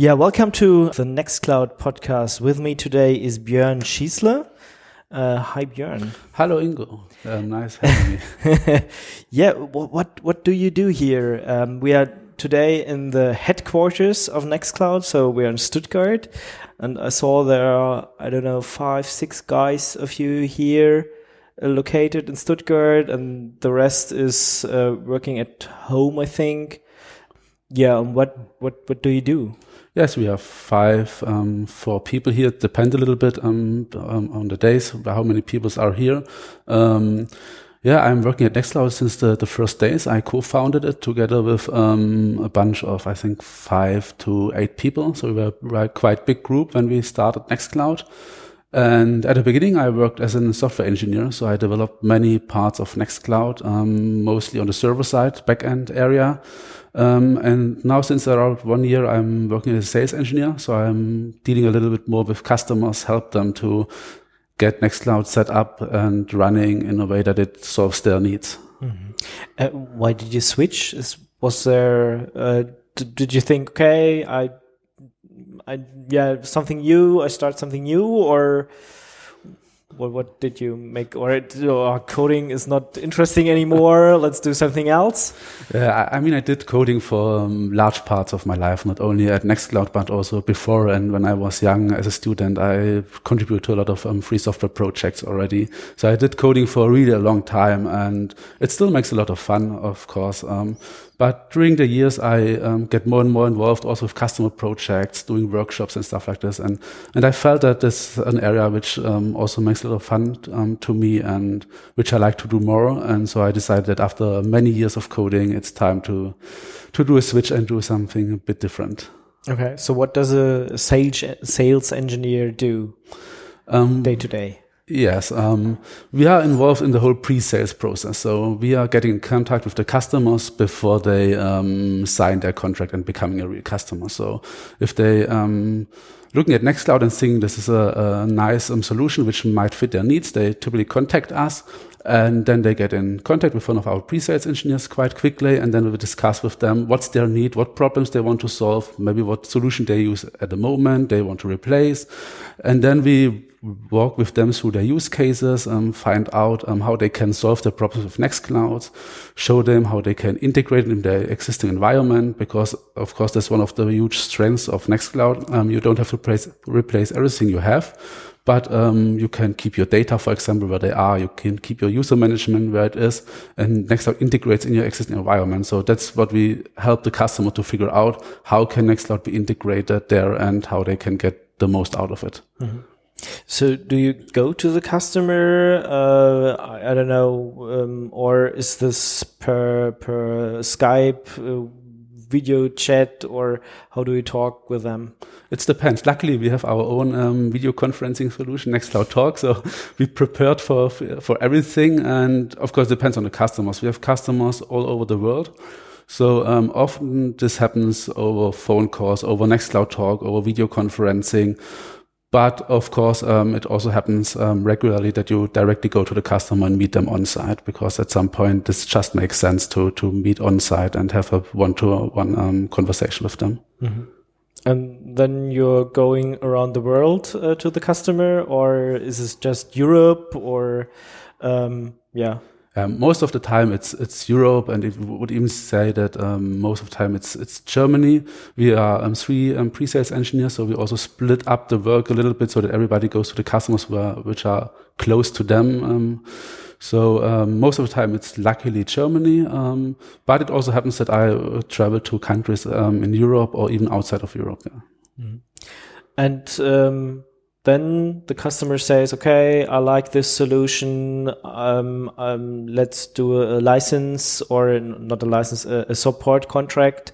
Yeah, welcome to the Nextcloud podcast. With me today is Björn Schießle. Uh, hi, Björn. Hello, Ingo. Uh, nice having me. yeah, what, what, what do you do here? Um, we are today in the headquarters of Nextcloud, so we're in Stuttgart, and I saw there are I don't know five, six guys of you here uh, located in Stuttgart, and the rest is uh, working at home, I think. Yeah, what what what do you do? Yes, we have five, um, four people here. Depend a little bit um, um, on the days, how many people are here. Um, yeah, I'm working at Nextcloud since the, the first days. I co-founded it together with um, a bunch of, I think, five to eight people. So we were a quite big group when we started Nextcloud. And at the beginning, I worked as a software engineer. So I developed many parts of Nextcloud, um, mostly on the server side, backend area. Um, and now since around one year, I'm working as a sales engineer. So I'm dealing a little bit more with customers, help them to get Nextcloud set up and running in a way that it solves their needs. Mm -hmm. uh, why did you switch? Was there, uh, did you think, okay, I, I, yeah, something new, I start something new or, what what did you make or it, oh, coding is not interesting anymore let's do something else? Yeah I, I mean i did coding for um, large parts of my life not only at nextcloud but also before and when i was young as a student i contributed to a lot of um, free software projects already. So i did coding for really a long time and it still makes a lot of fun of course. Um, but during the years, I um, get more and more involved also with customer projects, doing workshops and stuff like this. And, and I felt that this is an area which um, also makes a lot of fun um, to me and which I like to do more. And so I decided that after many years of coding, it's time to, to do a switch and do something a bit different. Okay. So what does a sales, sales engineer do um, day to day? Yes, um, we are involved in the whole pre-sales process. So we are getting in contact with the customers before they um, sign their contract and becoming a real customer. So if they um, looking at Nextcloud and seeing this is a, a nice um, solution which might fit their needs, they typically contact us and then they get in contact with one of our pre-sales engineers quite quickly. And then we discuss with them what's their need, what problems they want to solve, maybe what solution they use at the moment they want to replace. And then we walk with them through their use cases, um, find out um, how they can solve the problems with Nextcloud, show them how they can integrate in their existing environment, because of course that's one of the huge strengths of Nextcloud. Um, you don't have to replace, replace everything you have but um, you can keep your data, for example, where they are. You can keep your user management where it is, and Nextcloud integrates in your existing environment. So that's what we help the customer to figure out: how can Nextcloud be integrated there, and how they can get the most out of it. Mm -hmm. So, do you go to the customer? Uh, I, I, don't know, um, or is this per per Skype? Uh, video chat or how do you talk with them? It depends. Luckily, we have our own um, video conferencing solution, Nextcloud Talk. So we prepared for for everything, and of course, it depends on the customers. We have customers all over the world. So um, often this happens over phone calls, over Nextcloud Talk, over video conferencing. But of course, um, it also happens um, regularly that you directly go to the customer and meet them on site because at some point this just makes sense to to meet on site and have a one to one um, conversation with them. Mm -hmm. And then you're going around the world uh, to the customer, or is this just Europe, or um, yeah? Um, most of the time it's it's Europe, and it would even say that um, most of the time it's it's Germany. We are um, three um, pre-sales engineers, so we also split up the work a little bit so that everybody goes to the customers where, which are close to them. Um, so um, most of the time it's luckily Germany, but it also happens that I uh, travel to countries in Europe or even outside of Europe. Yeah. Mm. And then the customer says, okay, I like this solution. Um, um, let's do a, license or not a license, a, a support contract.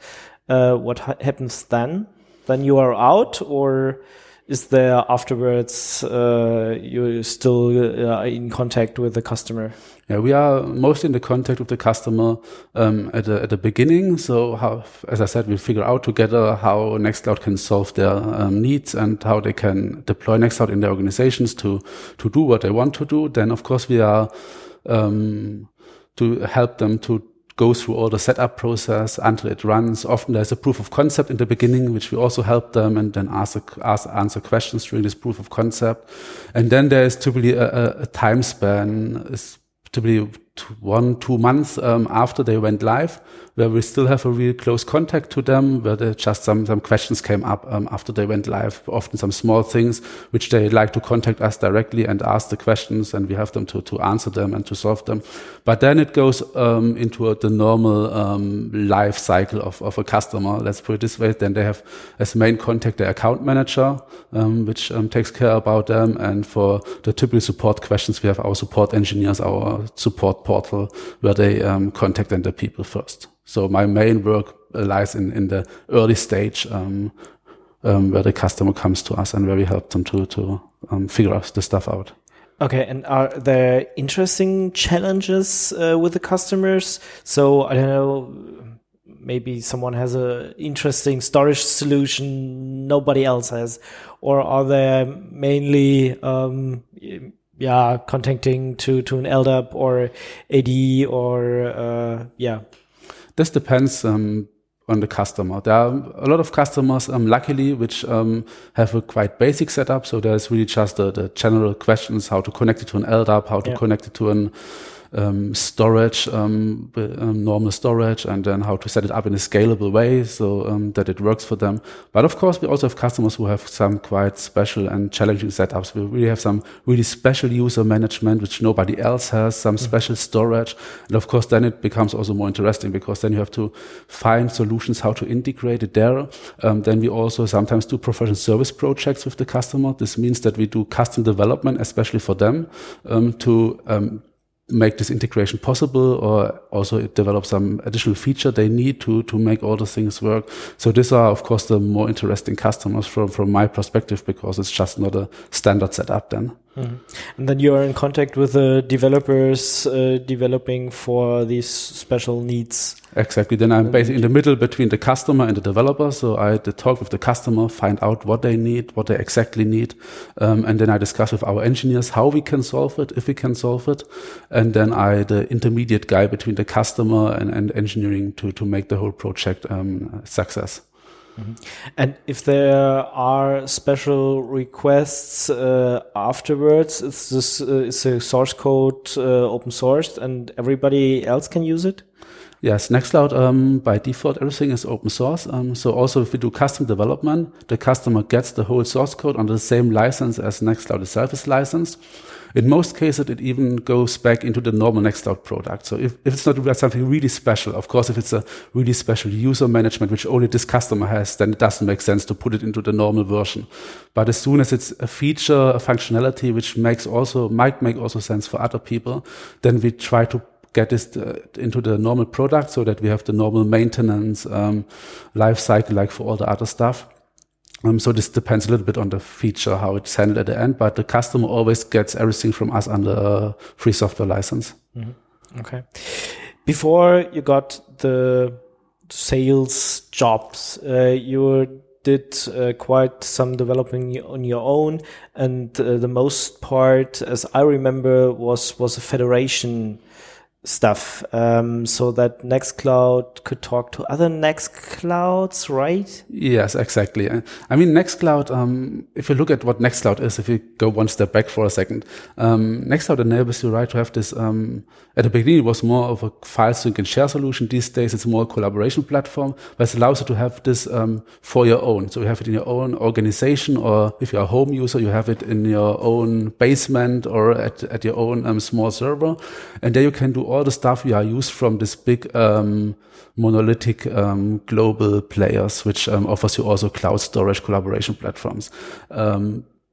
Uh, what ha happens then? Then you are out or is there afterwards uh, you're still uh, in contact with the customer? Yeah, we are mostly in the contact with the customer um, at, the, at the beginning. So, how, as I said, we figure out together how Nextcloud can solve their um, needs and how they can deploy Nextcloud in their organizations to to do what they want to do. Then, of course, we are um, to help them to go through all the setup process until it runs. Often there's a proof of concept in the beginning, which we also help them and then ask, ask answer questions during this proof of concept. And then there's typically a, a time span, is typically one, two months um, after they went live, where we still have a real close contact to them, where there just some, some questions came up um, after they went live, often some small things which they like to contact us directly and ask the questions and we have them to, to answer them and to solve them. But then it goes um, into a, the normal um, life cycle of, of a customer. Let's put it this way. Then they have as main contact their account manager, um, which um, takes care about them. And for the typical support questions, we have our support engineers, our support portal where they um, contact the people first. So my main work lies in, in the early stage um, um, where the customer comes to us and where we help them to, to um, figure out the stuff out. Okay, and are there interesting challenges uh, with the customers? So I don't know, maybe someone has a interesting storage solution nobody else has, or are there mainly um, yeah, contacting to, to an LDAP or AD or, uh, yeah. This depends, um, on the customer. There are a lot of customers, um, luckily, which um, have a quite basic setup. So there's really just the, the general questions, how to connect it to an LDAP, how to yeah. connect it to an um, storage, um, um, normal storage, and then how to set it up in a scalable way so um, that it works for them. But of course, we also have customers who have some quite special and challenging setups. We really have some really special user management, which nobody else has, some mm-hmm. special storage. And of course, then it becomes also more interesting because then you have to find solutions how to integrate it there. Um, then we also sometimes do professional service projects with the customer. This means that we do custom development, especially for them, um, to make this integration possible or also develop some additional feature they need to to make all the things work. So these are of course the more interesting customers from from my perspective because it's just not a standard setup then Mm. And then you are in contact with the developers uh, developing for these special needs. Exactly. Then I'm basically in the middle between the customer and the developer. So I talk with the customer, find out what they need, what they exactly need. Um, and then I discuss with our engineers how we can solve it, if we can solve it. And then I, the intermediate guy between the customer and, and engineering to, to make the whole project um, success. Mm-hmm. And if there are special requests uh, afterwards, is this uh, is the source code uh, open sourced and everybody else can use it? Yes, Nextcloud um, by default everything is open source. Um, so also if we do custom development, the customer gets the whole source code under the same license as Nextcloud itself is licensed. In most cases, it even goes back into the normal Nextcloud product. So if, if it's not something really special, of course, if it's a really special user management, which only this customer has, then it doesn't make sense to put it into the normal version. But as soon as it's a feature, a functionality, which makes also, might make also sense for other people, then we try to get this uh, into the normal product so that we have the normal maintenance um, life cycle like for all the other stuff. Um, so this depends a little bit on the feature, how it's handled at the end, but the customer always gets everything from us under free software license. Mm-hmm. Okay. Before you got the sales jobs, uh, you did uh, quite some developing on your own, and uh, the most part, as I remember, was was a federation stuff um, so that Nextcloud could talk to other Nextclouds, right? Yes, exactly. I mean, Nextcloud, um, if you look at what Nextcloud is, if you go one step back for a second, um, Nextcloud enables you, right, to have this, um, at the beginning, it was more of a file sync and share solution. These days, it's more a collaboration platform, but it allows you to have this um, for your own. So you have it in your own organization, or if you're a home user, you have it in your own basement or at, at your own um, small server. And there you can do all all the stuff we are used from this big um, monolithic um, global players, which um, offers you also cloud storage collaboration platforms.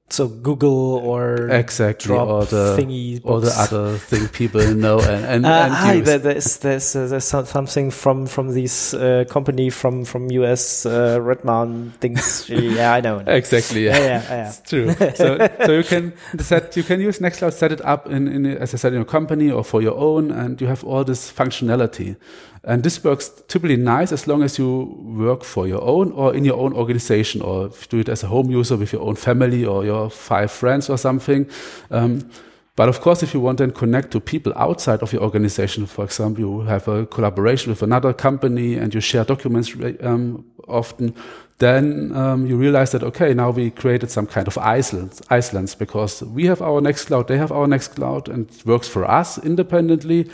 So Google or exactly or the thingy or the other thing people know and and, uh, and hi, there's there's uh, there's something from from this uh, company from from US uh, Redmond things. yeah, I know. exactly. Yeah, yeah, yeah, yeah. It's true. so so you can set you can use Nextcloud, set it up in, in as I said in your company or for your own, and you have all this functionality. And this works typically nice as long as you work for your own or in your own organization, or do it as a home user with your own family or your five friends or something. Um, But of course, if you want to connect to people outside of your organization, for example, you have a collaboration with another company and you share documents um, often, then um, you realize that okay, now we created some kind of islands, islands because we have our Nextcloud, they have our Nextcloud, and it works for us independently.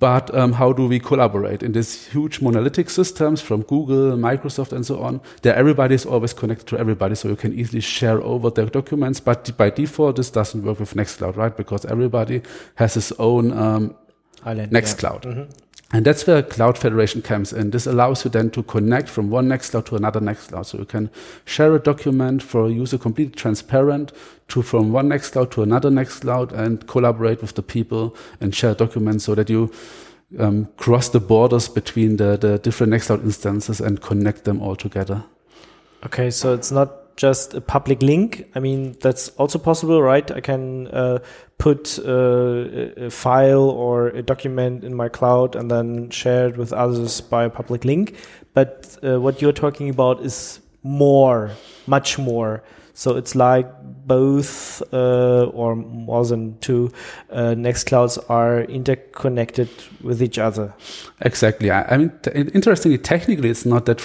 But um, how do we collaborate in these huge monolithic systems from Google, Microsoft, and so on? There, everybody is always connected to everybody, so you can easily share over their documents. But by default, this doesn't work with Nextcloud, right? Because everybody has his own um, Island, Nextcloud. Yeah. Mm -hmm. And that's where Cloud Federation comes in. This allows you then to connect from one Nextcloud to another Nextcloud. So you can share a document for a user completely transparent to from one Nextcloud to another Nextcloud and collaborate with the people and share documents so that you um, cross the borders between the, the different Nextcloud instances and connect them all together. Okay, so it's not just a public link. I mean, that's also possible, right? I can uh, put uh, a file or a document in my cloud and then share it with others by a public link. But uh, what you're talking about is more, much more. So it's like both uh, or more than two uh, Nextclouds are interconnected with each other. Exactly. I mean, interestingly, technically, it's not that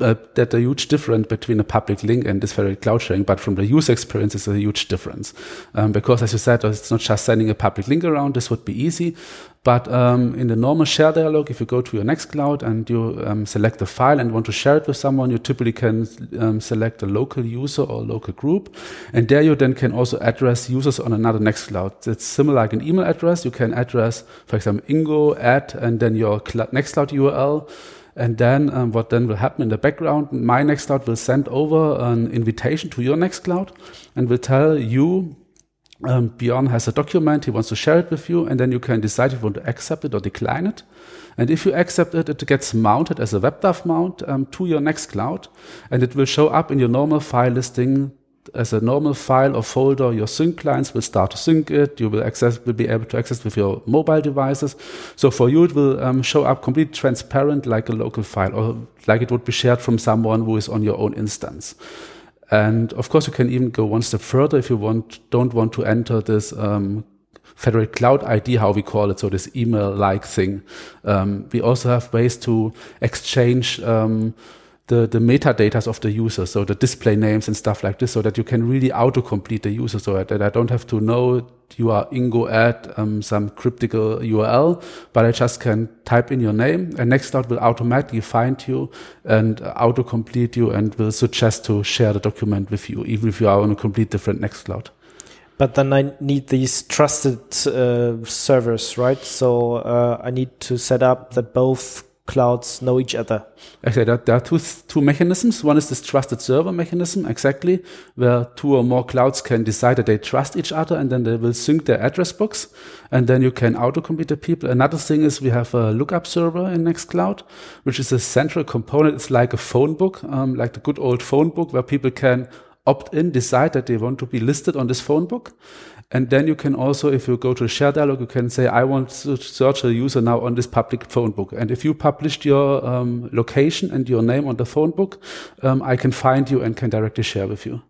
uh, that a huge difference between a public link and this very cloud sharing, but from the user experience, it's a huge difference. Um, because as you said, it's not just sending a public link around. This would be easy. But um, in the normal share dialog, if you go to your Nextcloud and you um, select a file and want to share it with someone, you typically can um, select a local user or local group. And there you then can also address users on another Nextcloud. It's similar like an email address. You can address, for example, Ingo at and then your Nextcloud URL. And then um, what then will happen in the background, my Nextcloud will send over an invitation to your Nextcloud and will tell you, um, Bjorn has a document, he wants to share it with you, and then you can decide if you want to accept it or decline it. And if you accept it, it gets mounted as a WebDAV mount um, to your Nextcloud, and it will show up in your normal file listing as a normal file or folder, your sync clients will start to sync it. You will access, will be able to access with your mobile devices. So for you, it will um, show up completely transparent like a local file or like it would be shared from someone who is on your own instance. And of course, you can even go one step further if you want, don't want to enter this, um, Federated Cloud ID, how we call it, so this email-like thing. Um, we also have ways to exchange um, the, the metadata of the user, so the display names and stuff like this, so that you can really autocomplete the user, so that I don't have to know you are Ingo at um, some cryptical URL, but I just can type in your name, and Nextcloud will automatically find you and autocomplete you and will suggest to share the document with you, even if you are on a complete different Nextcloud. But then I need these trusted uh, servers, right? So uh, I need to set up that both clouds know each other. Okay, there, there, are two, two mechanisms. One is this trusted server mechanism, exactly, where two or more clouds can decide that they trust each other and then they will sync their address books and then you can auto-complete the people. Another thing is we have a lookup server in Nextcloud, which is a central component. It's like a phone book, um, like the good old phone book where people can opt in, decide that they want to be listed on this phone book. And then you can also, if you go to share dialog, you can say, I want to search a user now on this public phone book. And if you published your um, location and your name on the phone book, um, I can find you and can directly share with you.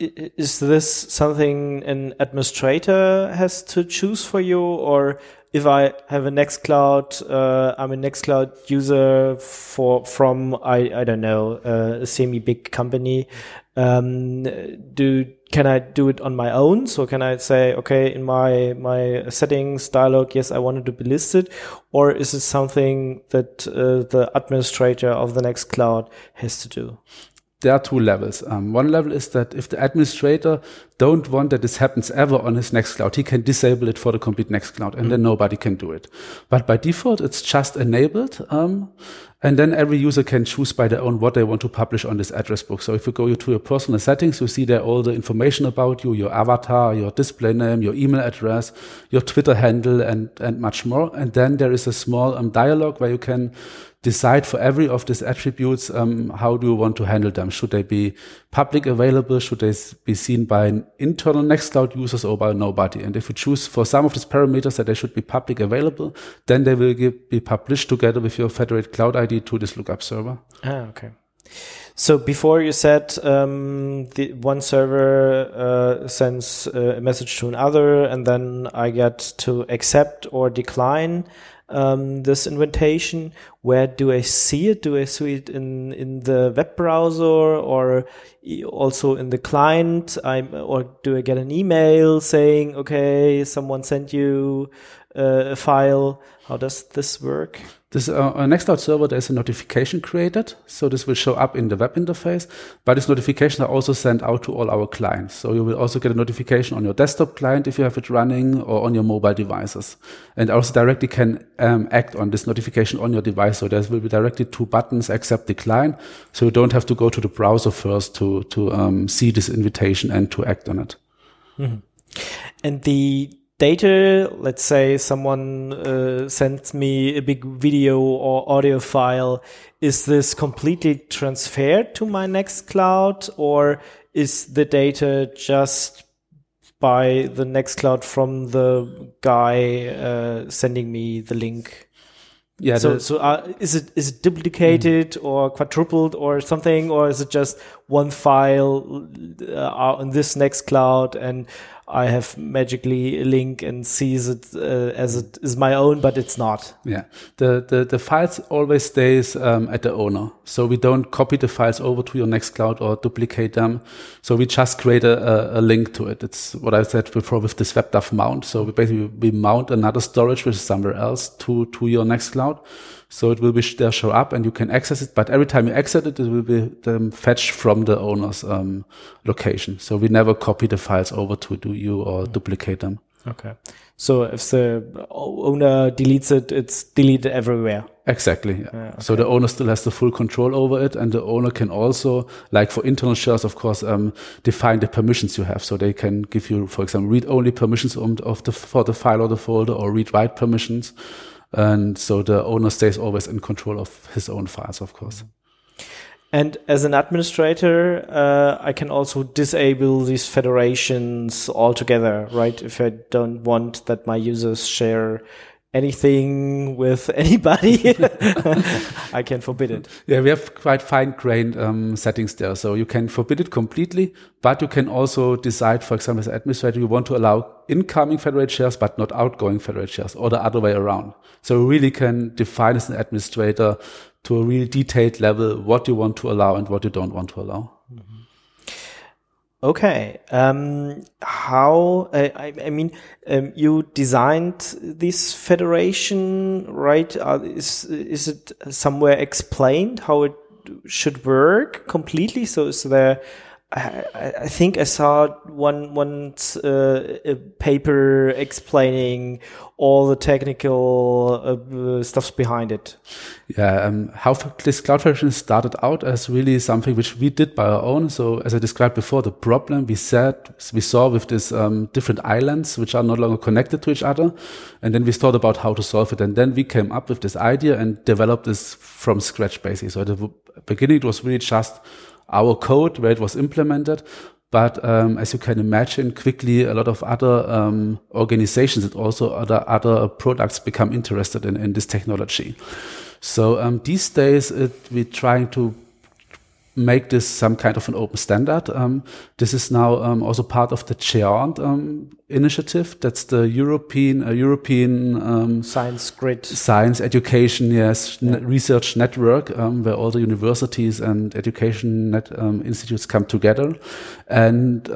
Is this something an administrator has to choose for you, or if I have a Nextcloud, uh, I'm a Nextcloud user for from I I don't know uh, a semi big company. Um, do can I do it on my own? So can I say, okay, in my my settings dialog, yes, I wanted to be listed, or is it something that uh, the administrator of the Nextcloud has to do? There are two levels. Um, one level is that if the administrator don't want that this happens ever on his Nextcloud, he can disable it for the complete Nextcloud, and mm. then nobody can do it. But by default, it's just enabled. Um, and then every user can choose by their own what they want to publish on this address book. So if you go to your personal settings, you see there all the information about you, your avatar, your display name, your email address, your Twitter handle, and, and much more. And then there is a small um, dialog where you can decide for every of these attributes um, how do you want to handle them. Should they be public available? Should they be seen by internal Nextcloud users or by nobody? And if you choose for some of these parameters that they should be public available, then they will be published together with your federated cloud ID to this lookup server. Ah, okay. So before you said um, the one server uh, sends uh, a message to another, and then I get to accept or decline um, this invitation. Where do I see it? Do I see it in in the web browser or also in the client? I'm or do I get an email saying, okay, someone sent you uh, a file? How does this work? This uh, on Nextcloud server, there's a notification created, so this will show up in the web interface. But this notification are also sent out to all our clients. So you will also get a notification on your desktop client if you have it running, or on your mobile devices, and also directly can um, act on this notification on your device. So there will be directly two buttons: accept, decline. So you don't have to go to the browser first to to um, see this invitation and to act on it. Mm -hmm. And the data, let's say someone uh, sends me a big video or audio file, is this completely transferred to my Nextcloud or is the data just by the Nextcloud from the guy uh, sending me the link? Yeah. So, so uh, is it is it duplicated mm. or quadrupled or something, or is it just one file uh, on this Nextcloud and I have magically a link and sees it uh, as it is my own, but it's not. Yeah, the the, the files always stays um, at the owner, so we don't copy the files over to your Nextcloud or duplicate them. So we just create a, a, link to it. It's what I said before with this WebDAV mount. So we basically we mount another storage which is somewhere else to to your Nextcloud. So it will be there show up and you can access it. But every time you exit it, it will be um, fetched from the owner's um, location. So we never copy the files over to do you or duplicate them. Okay. So if the owner deletes it, it's deleted everywhere. Exactly. Yeah. Okay. So the owner still has the full control over it, and the owner can also, like for internal shares, of course, um, define the permissions you have. So they can give you, for example, read-only permissions of the for the file or the folder, or read-write permissions. And so the owner stays always in control of his own files, of course. And as an administrator, uh, I can also disable these federations altogether, right? If I don't want that my users share anything with anybody, I can forbid it. Yeah, we have quite fine-grained um, settings there. So you can forbid it completely, but you can also decide, for example, as an administrator, you want to allow incoming federated shares, but not outgoing federated shares, or the other way around. So you really can define as an administrator to a real detailed level what you want to allow and what you don't want to allow. Okay. Um, how, uh, I, I, mean, um, you designed this federation, right? Uh, is, is it somewhere explained how it should work completely? So is there, I, I think I saw one, one, uh, paper explaining all the technical uh, stuffs behind it. Yeah, um, how this cloud federation started out as really something which we did by our own. So as I described before, the problem we said we saw with these um, different islands which are no longer connected to each other, and then we thought about how to solve it, and then we came up with this idea and developed this from scratch basically. So at the beginning it was really just our code where it was implemented, but um, as you can imagine, quickly a lot of other um, organizations and also other other products become interested in, in this technology. So um, these days, it, we're trying to make this some kind of an open standard. Um, this is now um, also part of the GÉANT um, initiative. That's the European uh, European um, science grid, science education, yes, yeah. research network, um, where all the universities and education net, um, institutes come together, and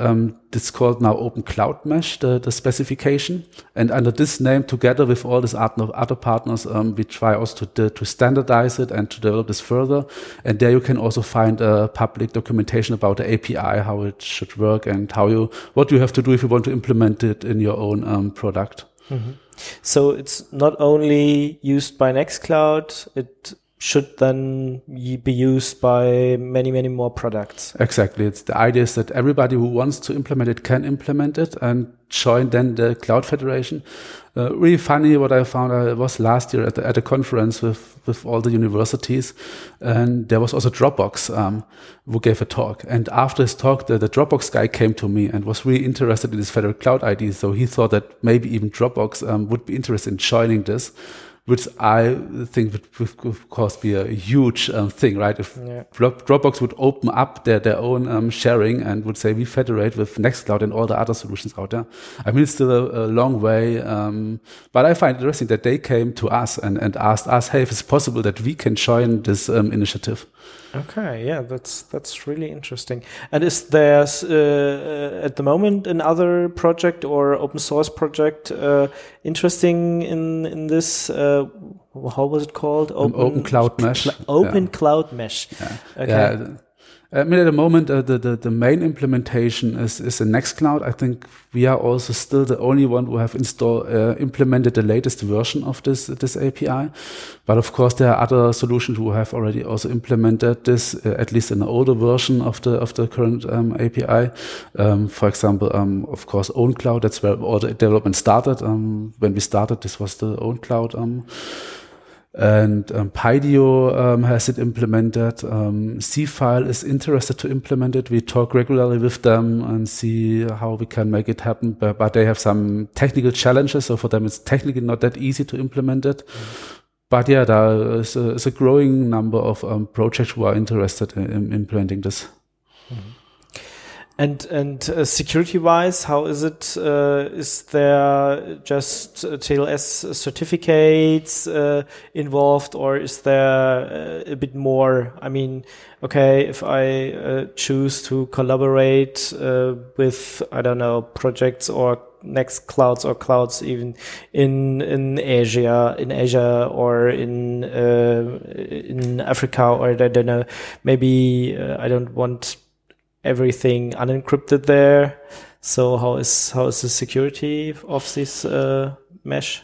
it's called now Open Cloud Mesh, the, the specification. And under this name, together with all these other partners, um, we try also to, to standardize it and to develop this further. And there you can also find a public documentation about the API, how it should work and how you, what you have to do if you want to implement it in your own um, product. Mm -hmm. So it's not only used by Nextcloud, it should then be used by many, many more products. Exactly. It's the idea is that everybody who wants to implement it can implement it and join then the Cloud Federation. Uh, really funny what I found I was last year at, the, at a conference with, with all the universities and there was also Dropbox, um, who gave a talk. And after his talk, the, the Dropbox guy came to me and was really interested in this federal cloud ID. So he thought that maybe even Dropbox um, would be interested in joining this which I think would, would of course be a huge um, thing, right? If yeah. Dropbox would open up their, their own um, sharing and would say we federate with Nextcloud and all the other solutions out there. I mean, it's still a, a long way, um, but I find it interesting that they came to us and, and asked us, hey, if it's possible that we can join this um, initiative. Okay, yeah, that's that's really interesting. And is there uh, at the moment another project or open source project uh, interesting in in this? Uh, how was it called? Open, open Cloud Mesh. Cl open yeah. Cloud Mesh. Yeah. Okay. Yeah. I mean, at the moment, uh, the, the, the main implementation is, is in Nextcloud. I think we are also still the only one who have installed, uh, implemented the latest version of this, this API. But of course, there are other solutions who have already also implemented this, uh, at least in the older version of the, of the current um, API. Um, for example, um, of course, OwnCloud, that's where all the development started. Um, when we started, this was the OwnCloud. And um, Pydio um, has it implemented. Um, Seafile is interested to implement it. We talk regularly with them and see how we can make it happen. But, but they have some technical challenges, so for them it's technically not that easy to implement it. Mm. But yeah, there is a, is a growing number of um, projects who are interested in, in implementing this. Mm -hmm. And and uh, security wise, how is it? Uh, is there just uh, TLS certificates uh, involved, or is there uh, a bit more? I mean, okay, if I uh, choose to collaborate with I don't know projects or Nextclouds or clouds even in in Asia in Asia or in in Africa or I don't know maybe I don't want everything unencrypted there. So how is how is the security of this uh, mesh?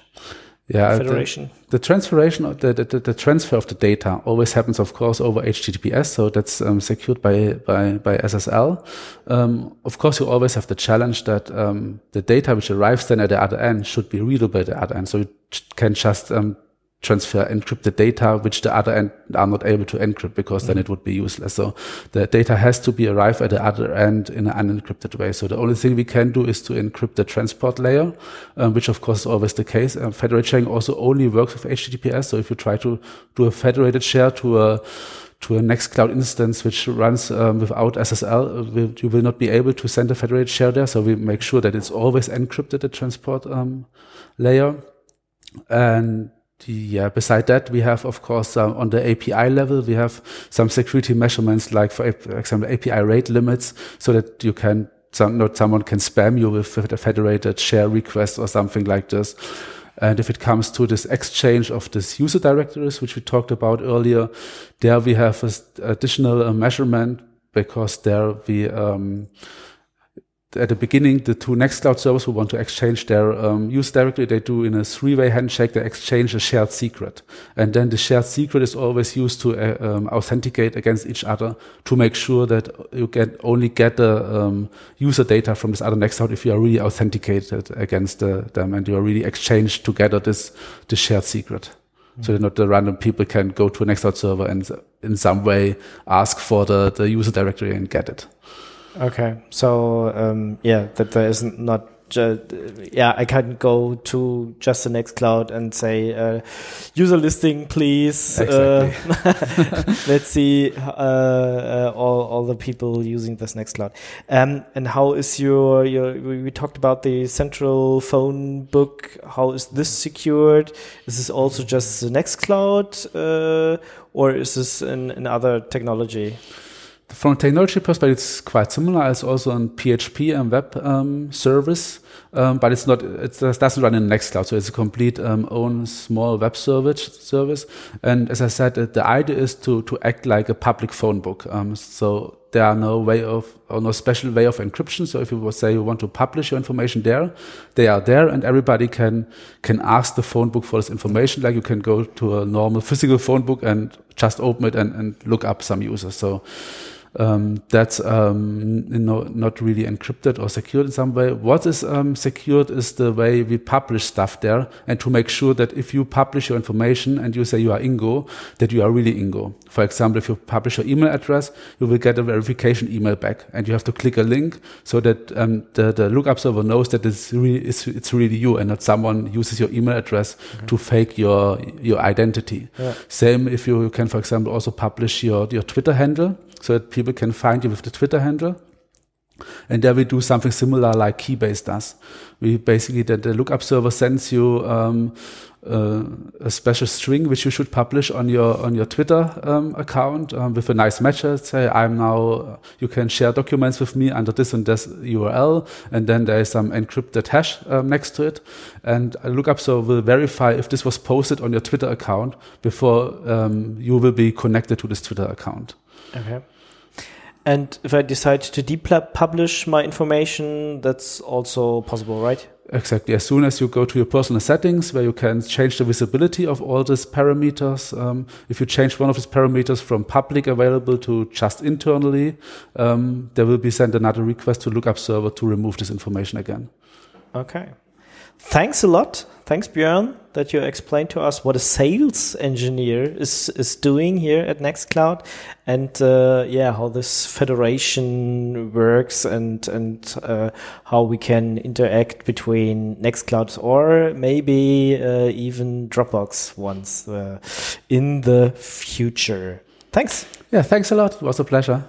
Yeah, federation. The, the transferation, the, the, the, transfer of the data always happens, of course, over HTTPS. So that's um, secured by by by SSL. Um, of course, you always have the challenge that um, the data which arrives then at the other end should be readable at the other end. So you can just um, transfer encrypted data, which the other end are not able to encrypt because then it would be useless. So the data has to be arrived at the other end in an unencrypted way. So the only thing we can do is to encrypt the transport layer, um, which of course is always the case. Um, federated sharing also only works with HTTPS. So if you try to do a federated share to a to a Nextcloud instance which runs um, without SSL, uh, you will not be able to send a federated share there. So we make sure that it's always encrypted, the transport um, layer. And yeah, beside that, we have, of course, uh, on the API level, we have some security measurements, like for example, API rate limits, so that you can, some, not someone can spam you with a federated share request or something like this. And if it comes to this exchange of this user directories, which we talked about earlier, there we have this additional uh, measurement because there we, um, at the beginning, the two Nextcloud servers who want to exchange their um, use directory, they do in a three-way handshake, they exchange a shared secret. And then the shared secret is always used to uh, um, authenticate against each other to make sure that you get only get the um, user data from this other Nextcloud if you are really authenticated against the, them and you are really exchanged together this, this shared secret. So that not the random people can go to a Nextcloud server and in some way ask for the, the user directory and get it. Okay, so um, yeah, that there isn't not. yeah, I can't go to just the Nextcloud and say uh, user listing, please. Uh, exactly. Uh, let's see uh, uh, all all the people using this Nextcloud. Um, and how is your your? We talked about the central phone book. How is this secured? Is this also just the Nextcloud, uh, or is this an, another technology? From a technology perspective, it's quite similar. It's also on PHP and web um, service, um, but it's not. It doesn't run in Nextcloud, so it's a complete um, own small web service. Service, and as I said, the idea is to to act like a public phone book. Um, so there are no way of or no special way of encryption. So if you say you want to publish your information there, they are there, and everybody can can ask the phone book for this information. Like you can go to a normal physical phone book and just open it and, and look up some users. So um, that's um, you know, not really encrypted or secured in some way. What is um, secured is the way we publish stuff there, and to make sure that if you publish your information and you say you are Ingo, that you are really Ingo. For example, if you publish your email address, you will get a verification email back, and you have to click a link so that um, the, the lookup server knows that it's really it's, it's really you and not someone uses your email address mm-hmm. to fake your your identity. Yeah. Same if you can, for example, also publish your your Twitter handle so that people can find you with the Twitter handle. And there we do something similar like Keybase does. We basically, that the lookup server sends you um, uh, a special string which you should publish on your on your Twitter um, account um, with a nice message. Say, I'm now. You can share documents with me under this and this URL, and then there is some encrypted hash um, next to it. And a lookup server will verify if this was posted on your Twitter account before um, you will be connected to this Twitter account. Okay. And if I decide to depublish my information, that's also possible, right? Exactly. As soon as you go to your personal settings, where you can change the visibility of all these parameters, um, if you change one of these parameters from public available to just internally, um, there will be sent another request to lookup server to remove this information again. Okay. Thanks a lot. Thanks, Björn, that you explained to us what a sales engineer is is doing here at Nextcloud, and uh, yeah, how this federation works, and and uh, how we can interact between Nextcloud or maybe uh, even Dropbox once uh, in the future. Thanks. Yeah, thanks a lot. It was a pleasure.